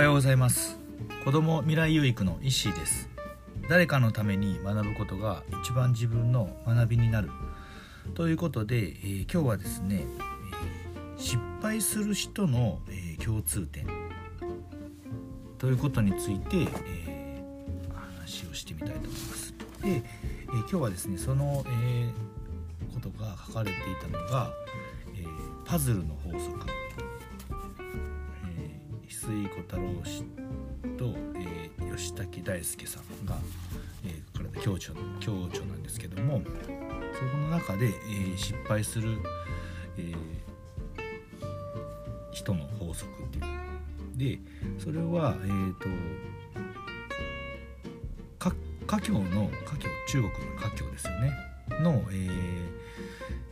はようございます。子供未来有育の石井です。誰かのために学ぶことが一番自分の学びになる。ということで、えー、今日はですね、えー、失敗する人の、えー、共通点。ということについて、え話をしてみたいと思います。で、え今日はですねその、えことが書かれていたのが、えパズルの法則。井小太郎氏と、えー、吉武大輔さんが、えー、これで共著共著なんですけどもそこの中で、えー、失敗する、え、人の法則っていうでそれはえっ、ー、と華僑の華僑中国の華僑ですよねの、えー、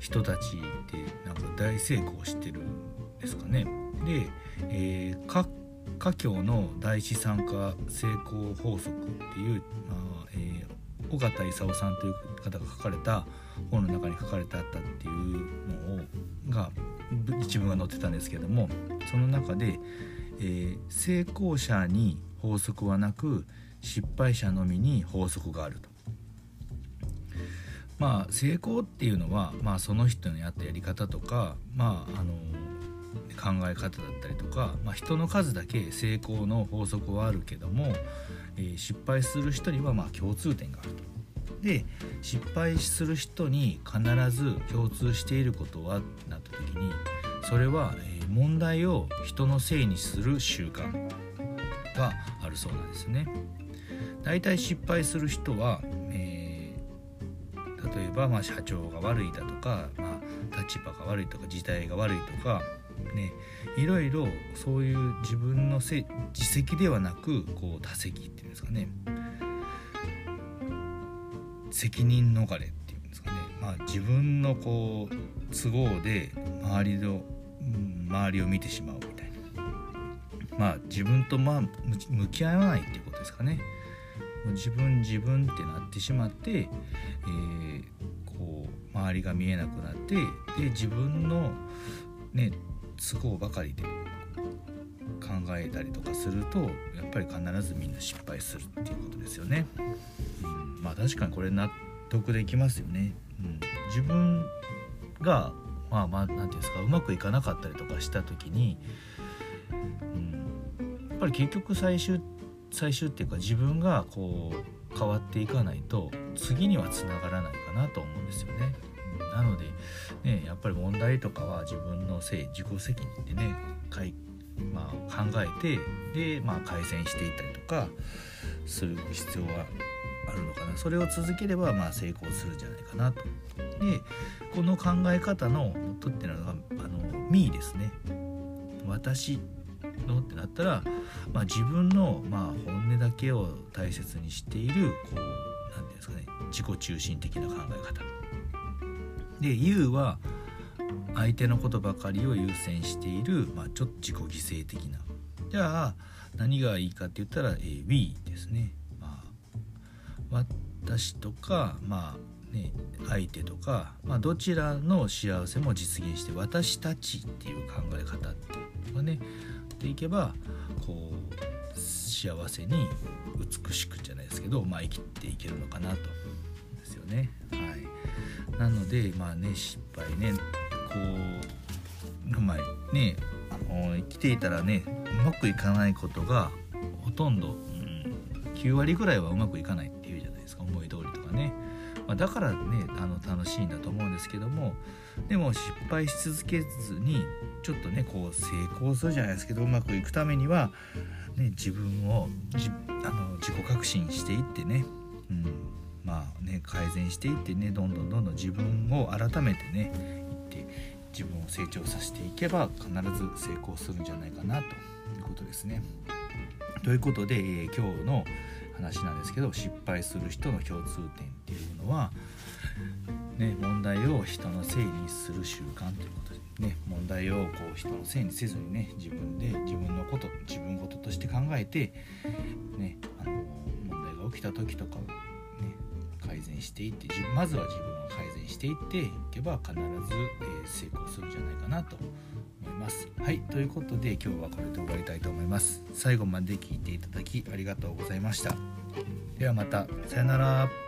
人たちでなんか大成功してるんですかね。で、えー、華僑の大資産家成功法則っていう、まあえー、尾形勲さんという方が書かれた本の中に書かれてあったっていうのをが一文が載ってたんですけどもその中で、えー、成功者に法則はなく失敗者のみに法則があると。まあ成功っていうのは、まあ、その人のやったやり方とかまああの考え方だったりとか、まあ、人の数だけ成功の法則はあるけども、えー、失敗する人にはまあ共通点があると。で失敗する人に必ず共通していることはなった時にそれは、えー、問題を人のせいにする習慣があるそうなんですね。だいたい失敗する人は、えー、例えばまあ社長が悪いだとか、まあ、立場が悪いとか時代が悪いとかねいろいろそういう自分のせ自責ではなくこう他責っていうんですかね。責任逃れっていうんですかね。まあ自分のこう都合で周りの周りを見てしまうみたいな。まあ自分とまあ向き合わないっていうことですかね。自分自分ってなってしまって、えー、こう周りが見えなくなってで自分のね都合ばかりで考えたりとかするとやっぱり必ずみんな失敗するっていうことですよね。うん、まあ確かにこれ納得できますよね。うん、自分がまあまあ何て言うんですかうまくいかなかったりとかした時に、うん、やっぱり結局最終最終っていうか自分がこう変わっていかないと次にはつながらないかなと思うんですよね。なので、ね、やっぱり問題とかは自分のせい自己責任でね、まあ、考えてで、まあ、改善していったりとかする必要はあるのかなそれを続ければまあ成功するんじゃないかなと。でこの考え方の元っていうのが「あのミー」ですね。私のってなったら、まあ、自分の、まあ、本音だけを大切にしているこう何て言うんですかね自己中心的な考え方で U は相手のことばかりを優先している、まあ、ちょっと自己犠牲的な。じゃあ何がいいかって言ったら、えー、We ですね、まあ、私とか、まあね、相手とか、まあ、どちらの幸せも実現して私たちっていう考え方っていうのがねでいけばこう幸せに美しくじゃないですけど、まあ、生きていけるのかなと。ですよね。はい。なのでまあね失敗ねこうまあね生きていたらねうまくいかないことがほとんど、うん、9割ぐらいはうまくいかないっていうじゃないですか思い通りとかね、まあ、だからねあの楽しいんだと思うんですけどもでも失敗し続けずにちょっとねこう成功するじゃないですけどうまくいくためには、ね、自分をじあの自己革新していってね、うん、あね改善していってねどんどんどんどん自分を改めてねいって自分を成長させていけば必ず成功するんじゃないかなということですね。ということで、えー、今日の話なんですけど失敗する人の共通点っていうのは、ね、問題を人のせいにする習慣ということで、ね、問題をこう人のせいにせずにね自分で自分のこと自分事として考えて、ね、あの問題が起きた時とか善していってまずは自分を改善していっていけば必ず、え、成功するんじゃないかなと思います。はいということで今日はこれで終わりたいと思います。最後まで聞いていただきありがとうございました。ではまたさよなら。